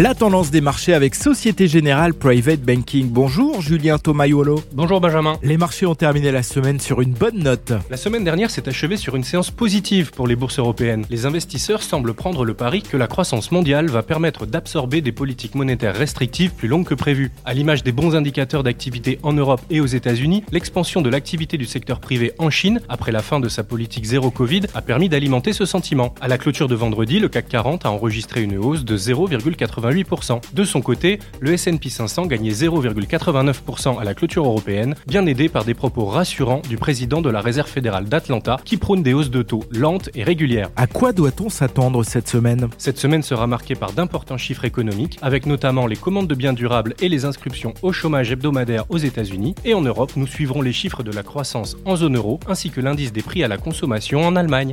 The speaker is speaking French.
La tendance des marchés avec Société Générale Private Banking. Bonjour Julien Tomayolo. Bonjour Benjamin. Les marchés ont terminé la semaine sur une bonne note. La semaine dernière s'est achevée sur une séance positive pour les bourses européennes. Les investisseurs semblent prendre le pari que la croissance mondiale va permettre d'absorber des politiques monétaires restrictives plus longues que prévues. À l'image des bons indicateurs d'activité en Europe et aux États-Unis, l'expansion de l'activité du secteur privé en Chine, après la fin de sa politique zéro Covid, a permis d'alimenter ce sentiment. À la clôture de vendredi, le CAC 40 a enregistré une hausse de 0,80 de son côté, le S&P 500 gagnait 0,89% à la clôture européenne, bien aidé par des propos rassurants du président de la Réserve fédérale d'Atlanta qui prône des hausses de taux lentes et régulières. À quoi doit-on s'attendre cette semaine? Cette semaine sera marquée par d'importants chiffres économiques, avec notamment les commandes de biens durables et les inscriptions au chômage hebdomadaire aux États-Unis. Et en Europe, nous suivrons les chiffres de la croissance en zone euro ainsi que l'indice des prix à la consommation en Allemagne.